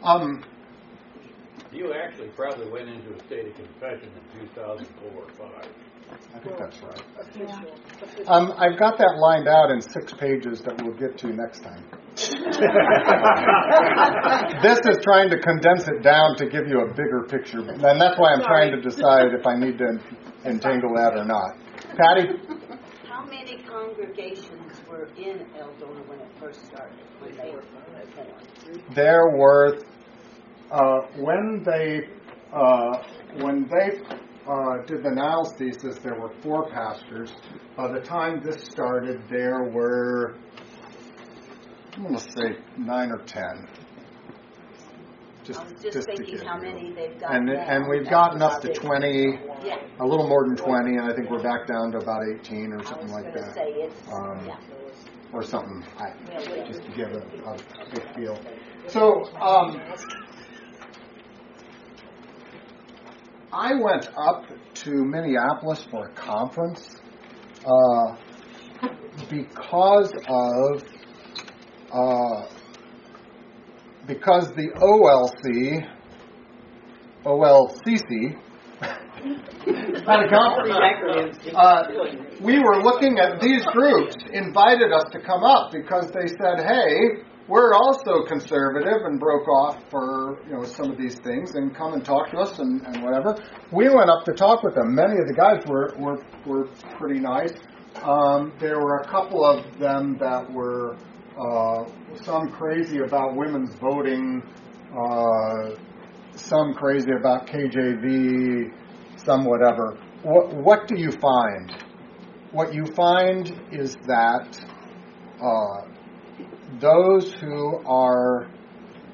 Um, you actually probably went into a state of confession in 2004 or 5. I think that's right. Um, I've got that lined out in six pages that we'll get to next time. this is trying to condense it down to give you a bigger picture, and that's why I'm trying to decide if I need to entangle that or not. Patty? How many congregations were in Eldona when it first started? When they were formed? There were, uh, when they, uh, when they uh, did the Niles thesis, there were four pastors. By the time this started, there were, I'm going to say nine or ten. Just, just, just thinking how many they've got. And, and we've gotten up to 20, yeah. a little more than 20, and I think we're back down to about 18 or something like that. Um, yeah. Or something, I, just to give a, a big feel. So, um, I went up to Minneapolis for a conference uh, because of uh, because the OLC OLCC had a conference. Uh, we were looking at these groups invited us to come up because they said, "Hey, we're also conservative and broke off for you know some of these things and come and talk to us and, and whatever. We went up to talk with them. Many of the guys were were, were pretty nice. Um, there were a couple of them that were uh, some crazy about women's voting, uh, some crazy about KJV, some whatever. What, what do you find? What you find is that uh, those who are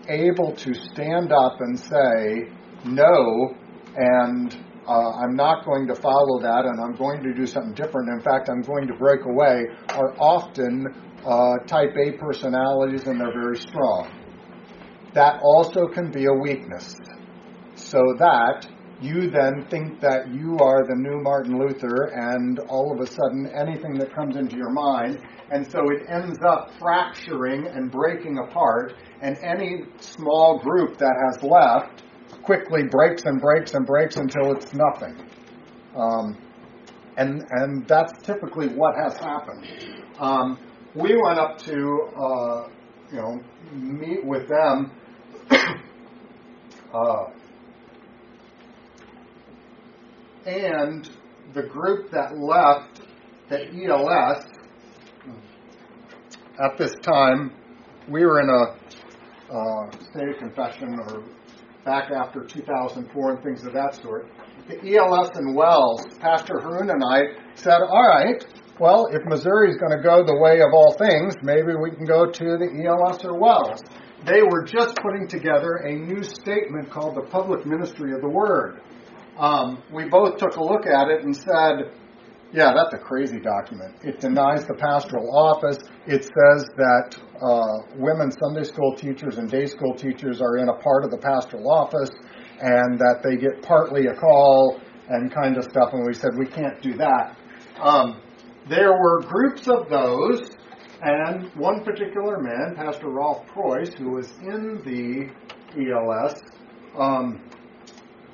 able to stand up and say no and uh, I'm not going to follow that and I'm going to do something different. In fact, I'm going to break away are often uh, type A personalities and they're very strong. That also can be a weakness. So that you then think that you are the new Martin Luther, and all of a sudden anything that comes into your mind, and so it ends up fracturing and breaking apart, and any small group that has left quickly breaks and breaks and breaks until it's nothing. Um, and and that's typically what has happened. Um, we went up to uh, you know meet with them. uh, and the group that left the ELS at this time, we were in a uh, state of confession or back after 2004 and things of that sort. The ELS in WELS, Pastor Haroon and I said, all right, well, if Missouri is going to go the way of all things, maybe we can go to the ELS or WELS. They were just putting together a new statement called the Public Ministry of the Word. Um, we both took a look at it and said, yeah, that's a crazy document. It denies the pastoral office. It says that uh, women Sunday school teachers and day school teachers are in a part of the pastoral office and that they get partly a call and kind of stuff. And we said, we can't do that. Um, there were groups of those, and one particular man, Pastor Rolf Preus, who was in the ELS, um,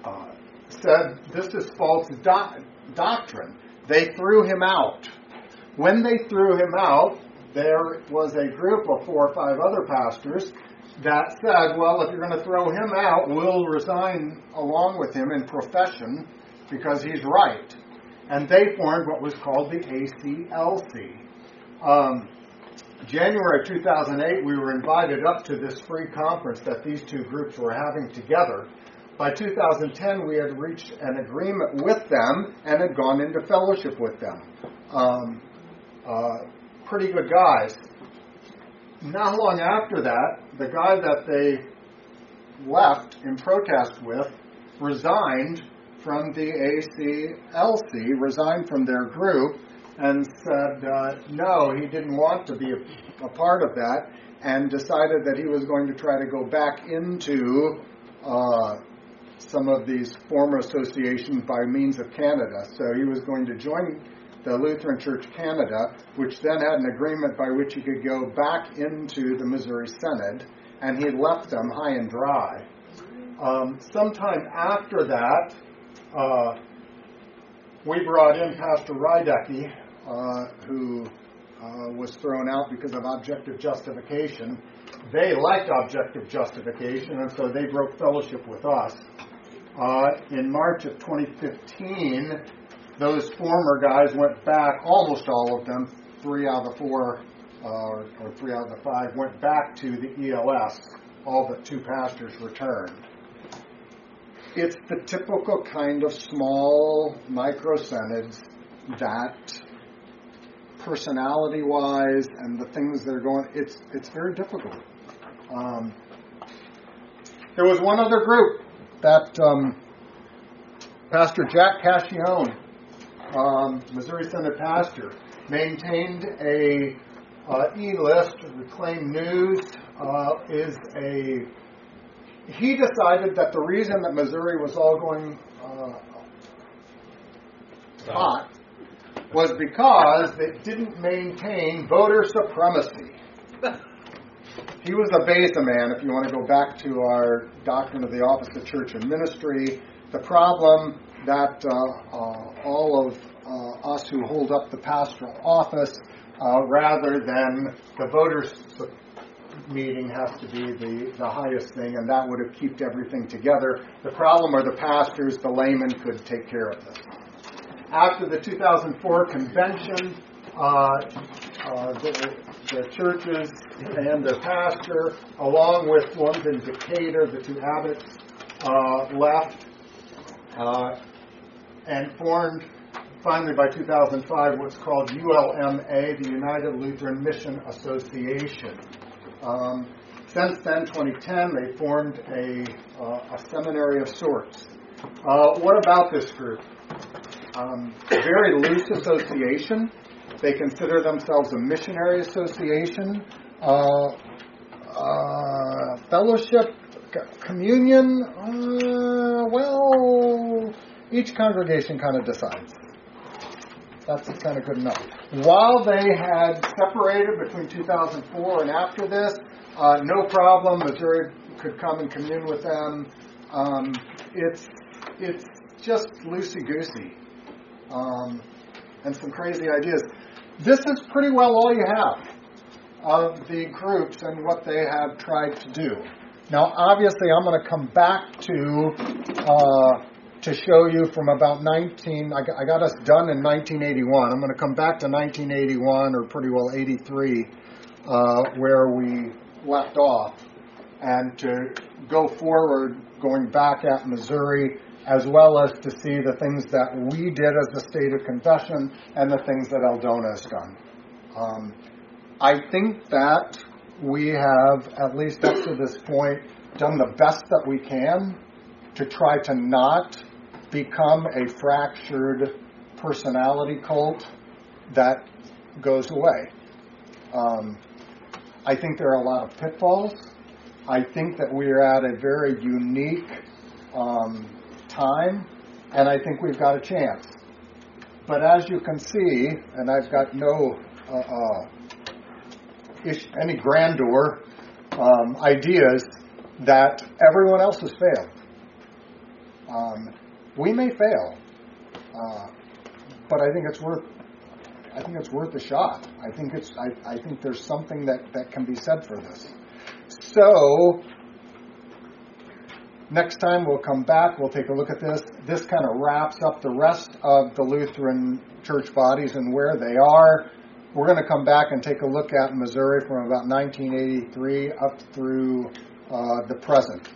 uh, said, This is false do- doctrine. They threw him out. When they threw him out, there was a group of four or five other pastors that said, well, if you're going to throw him out, we'll resign along with him in profession because he's right. And they formed what was called the ACLC. Um, January 2008, we were invited up to this free conference that these two groups were having together. By 2010, we had reached an agreement with them and had gone into fellowship with them. Um, uh, pretty good guys. Not long after that, the guy that they left in protest with resigned from the ACLC, resigned from their group, and said uh, no, he didn't want to be a, a, part of that, and decided that he was going to try to go back into uh, some of these former associations by means of Canada. So he was going to join the Lutheran Church Canada, which then had an agreement by which he could go back into the Missouri Synod, and he left them high and dry. Um, sometime after that, uh, we brought in Pastor Rydecki, uh, who uh, was thrown out because of objective justification. They liked objective justification, and so they broke fellowship with us. Uh, in March of 2015, those former guys went back, almost all of them, three out of the four, uh, or, three out of the five, went back to the ELS. All but two pastors returned. It's the typical kind of small micro synods that personality wise and the things that are going it's it's very difficult. Um, there was one other group that um, pastor jack Cascione, um, missouri synod pastor maintained a uh, e-list reclaim news uh, is a he decided that the reason that Missouri was all going uh, hot was because it didn't maintain voter supremacy. He was a Beza man, if you want to go back to our doctrine of the office of church and ministry. The problem that uh, uh, all of uh, us who hold up the pastoral office, uh, rather than the voters meeting has to be the, the highest thing, and that would have kept everything together. The problem are the pastors, the laymen could take care of this. After the 2004 convention, uh, uh, the, the, churches and the pastor, along with ones in Decatur, the two abbots, uh, left uh, and formed finally by 2005 what's called ULMA, the United Lutheran Mission Association. Um, since then, 2010, they formed a, uh, a seminary of sorts. Uh, what about this group? Um, very loose association. They consider themselves a missionary association. Uh, uh fellowship, communion, uh, well, each congregation kind of decides. That's kind of good enough. While they had separated between 2004 and after this, uh, no problem. Missouri could come and commune with them. Um, it's it's just loosey goosey, um, and some crazy ideas. This is pretty well all you have of the groups and what they have tried to do. Now, obviously, I'm going to come back to uh, to show you from about 19, I got, I got us done in 1981. I'm going to come back to 1981 or pretty well 83, uh, where we left off, and to go forward, going back at Missouri, as well as to see the things that we did as the state of confession and the things that Eldona has done. Um, I think that we have, at least up to this point, done the best that we can to try to not become a fractured personality cult that goes away. Um, I think there are a lot of pitfalls. I think that we are at a very unique um, time, and I think we've got a chance. But as you can see, and I've got no uh, uh, ish, any grandeur um, ideas that everyone else has failed. Um, we may fail, uh, but I think it's worth. I think it's worth a shot. I think it's. I, I think there's something that, that can be said for this. So next time we'll come back. We'll take a look at this. This kind of wraps up the rest of the Lutheran church bodies and where they are. We're going to come back and take a look at Missouri from about 1983 up through uh, the present.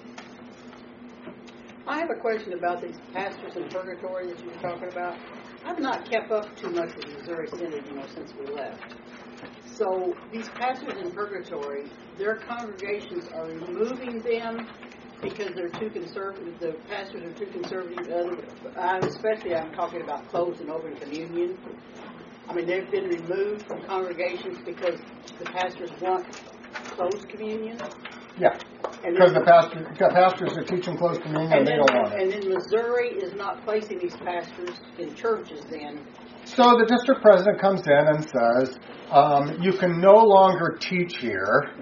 I have a question about these pastors in purgatory that you were talking about. I've not kept up too much with Missouri Synod, you know, since we left. So these pastors in purgatory, their congregations are removing them because they're too conservative. The pastors are too conservative. Uh, especially, I'm talking about closed and open communion. I mean, they've been removed from congregations because the pastors want closed communion. Yeah, because the pastor, the pastors are teaching close communion, and, they don't want it. And then Missouri is not placing these pastors in churches. Then, so the district president comes in and says, um, "You can no longer teach here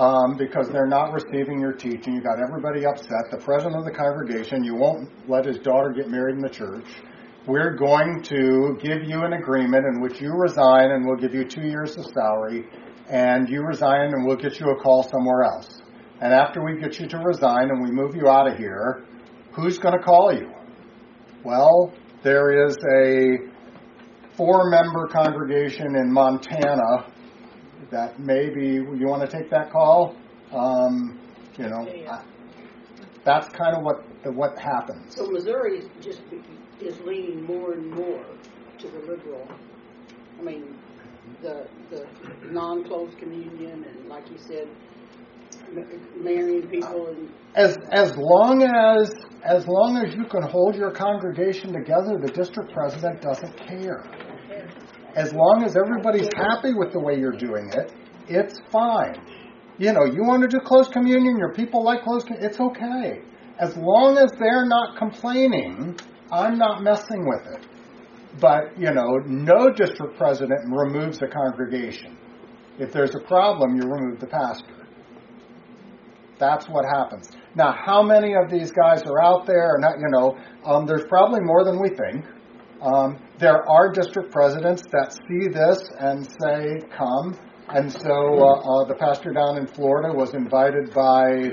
um, because they're not receiving your teaching. You got everybody upset. The president of the congregation, you won't let his daughter get married in the church. We're going to give you an agreement in which you resign, and we'll give you two years of salary, and you resign, and we'll get you a call somewhere else. And after we get you to resign and we move you out of here, who's going to call you? Well, there is a four member congregation in Montana that maybe you want to take that call. Um, you know, Yeah. that's kind of what the, what happens. So Missouri is just is leaning more and more to the liberal. I mean, the the non-closed communion and like you said, marrying people and As as long as as long as you can hold your congregation together, the district president doesn't care. As long as everybody's happy with the way you're doing it, it's fine. You know, you want to do close communion, your people like close communion, it's okay. As long as they're not complaining, I'm not messing with it. But, you know, no district president removes a congregation. If there's a problem, you remove the pastor. That's what happens. Now, how many of these guys are out there? Not, you know, um, there's probably more than we think. Um, there are district presidents that see this and say, "Come." And so, uh, uh, the pastor down in Florida was invited by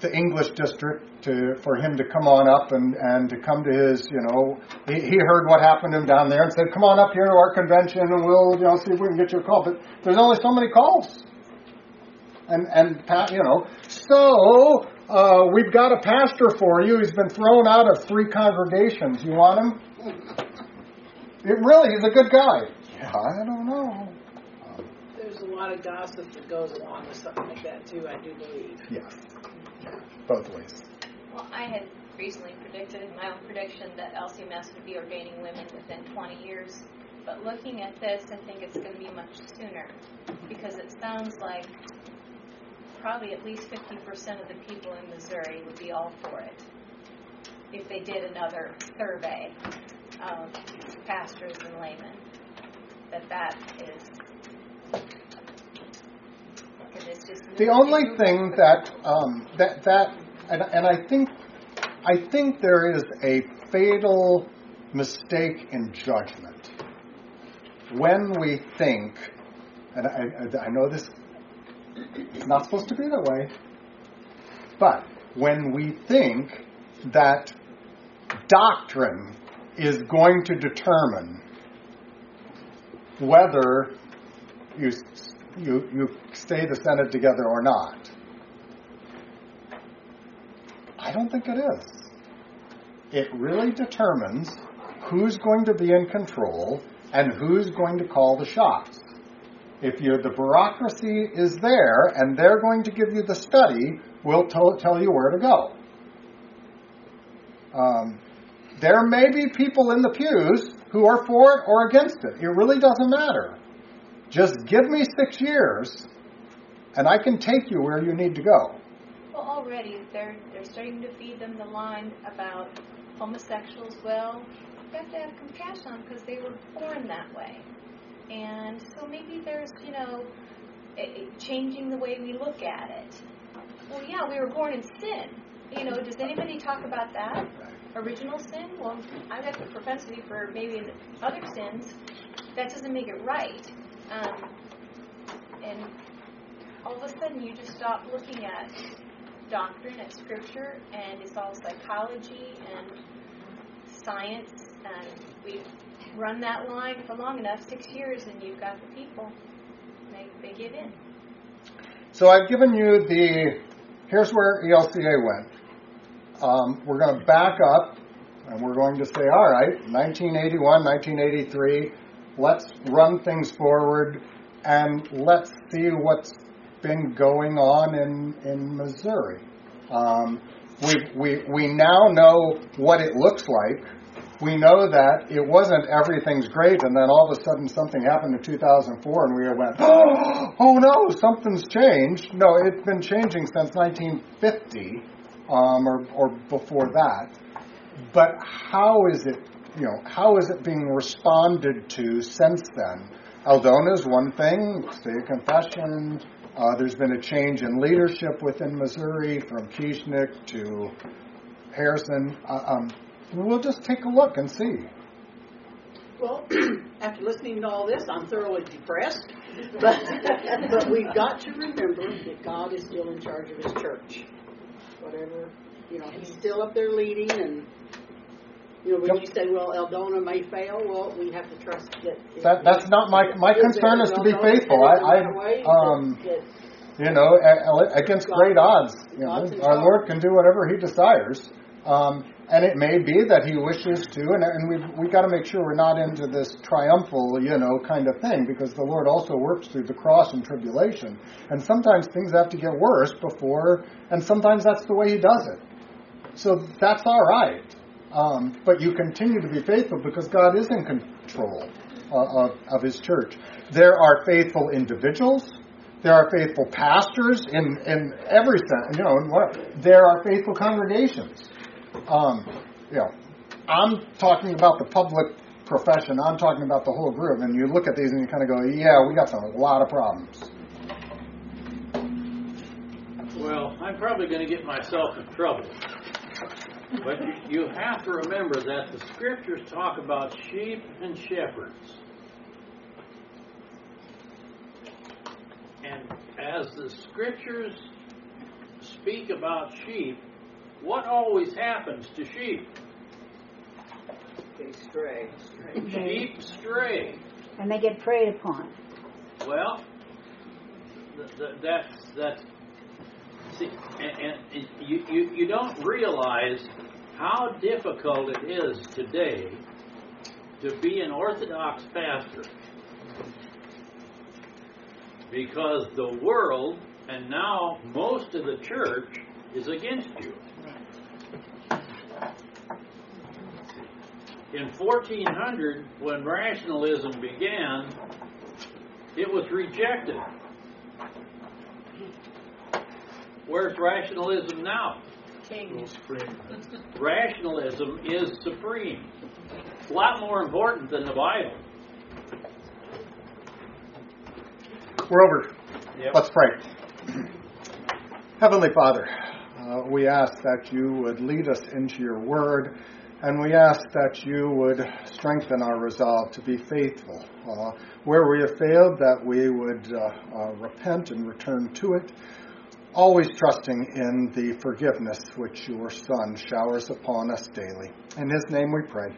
the English district to for him to come on up and, and to come to his, you know, he, he heard what happened to him down there and said, "Come on up here to our convention and we'll, you know, see if we can get you a call." But there's only so many calls and and you know so uh, we've got a pastor for you he's been thrown out of three congregations you want him it really he's a good guy. Yeah. I don't know. There's a lot of gossip that goes along with something like that too, I do believe. yes. Both ways. Well, I had recently predicted in my own prediction that LCMS would be ordaining women within 20 years. But looking at this, I think it's going to be much sooner because it sounds like probably at least 50% of the people in Missouri would be all for it if they did another survey of pastors and laymen. That that is. because it's just the only thing that um, that that and, and I think I think there is a fatal mistake in judgment when we think, and I, I, I know this it's not supposed to be that way, but when we think that doctrine is going to determine whether you you you stay the synod together or not. I don't think it is. It really determines who's going to be in control and who's going to call the shots. If you the bureaucracy is there and they're going to give you the study, we'll tell, tell you where to go. Um, there may be people in the pews who are for it or against it. It really doesn't matter. Just give me six years, and I can take you where you need to go. Well, already they're they're starting to feed them the line about homosexuals. Well, you have to have compassion on because they were born that way, and so maybe there's you know changing the way we look at it. Well, yeah, we were born in sin. You know, does anybody talk about that? Original sin? Well, I've got the propensity for maybe other sins. That doesn't make it right. Um, and all of a sudden, you just stop looking at doctrine, at scripture, and it's all psychology and science. And we've run that line for long enough, six years, and you've got the people. They, they give in. So I've given you the, here's where ELCA went. Um, we're going to back up and we're going to say, all right, 1981, 1983, let's run things forward and let's see what's been going on in, in Missouri. Um, we, we, we now know what it looks like. We know that it wasn't everything's great, and then all of a sudden something happened in 2004, and we went, oh no, something's changed. No, it's been changing since 1950 um, or, or before that. But how is it, you know, how is it being responded to since then? Eldona is one thing, state confession, Uh, there's been a change in leadership within Missouri from Kieschnick to Harrison. Uh, um, we'll just take a look and see. Well, after listening to all this, I'm thoroughly depressed. But, but we've got to remember that God is still in charge of His church. Whatever, you know, He's still up there leading, and you know, when Yep. you say, "Well, Eldona may fail," well, we have to trust that. That, that's not my my concern is to be faithful. I, I um, you know, against great odds, you know, our. Lord can do whatever He desires. Um, and it may be that He wishes to, and, and we've we got to make sure we're not into this triumphal, you know, kind of thing, because the Lord also works through the cross and tribulation, and sometimes things have to get worse before, and sometimes that's the way He does it. So that's all right. Um, but you continue to be faithful because God is in control uh, of, of His church. There are faithful individuals. There are faithful pastors in, in every sense. You know, in what, there are faithful congregations. Um, you know, I'm talking about the public profession. I'm talking about the whole group. And you look at these and you kind of go, yeah, we got some, a lot of problems. Well, I'm probably going to get myself in trouble. But you, you have to remember that the scriptures talk about sheep and shepherds. And as the scriptures speak about sheep, what always happens to sheep? They stray. Sheep stray. And they get preyed upon. Well, th- th- that's that's see, and, and, and you, you you don't realize how difficult it is today to be an Orthodox pastor because the world and now most of the church is against you. In 1400, when rationalism began, it was rejected. Where's rationalism now? King. Rationalism is supreme. A lot more important than the Bible. We're over. Yep. Let's pray. Heavenly Father, uh, we ask that you would lead us into your word, and we ask that you would strengthen our resolve to be faithful. Uh, where we have failed, that we would uh, uh, repent and return to it, always trusting in the forgiveness which your Son showers upon us daily. In his name we pray.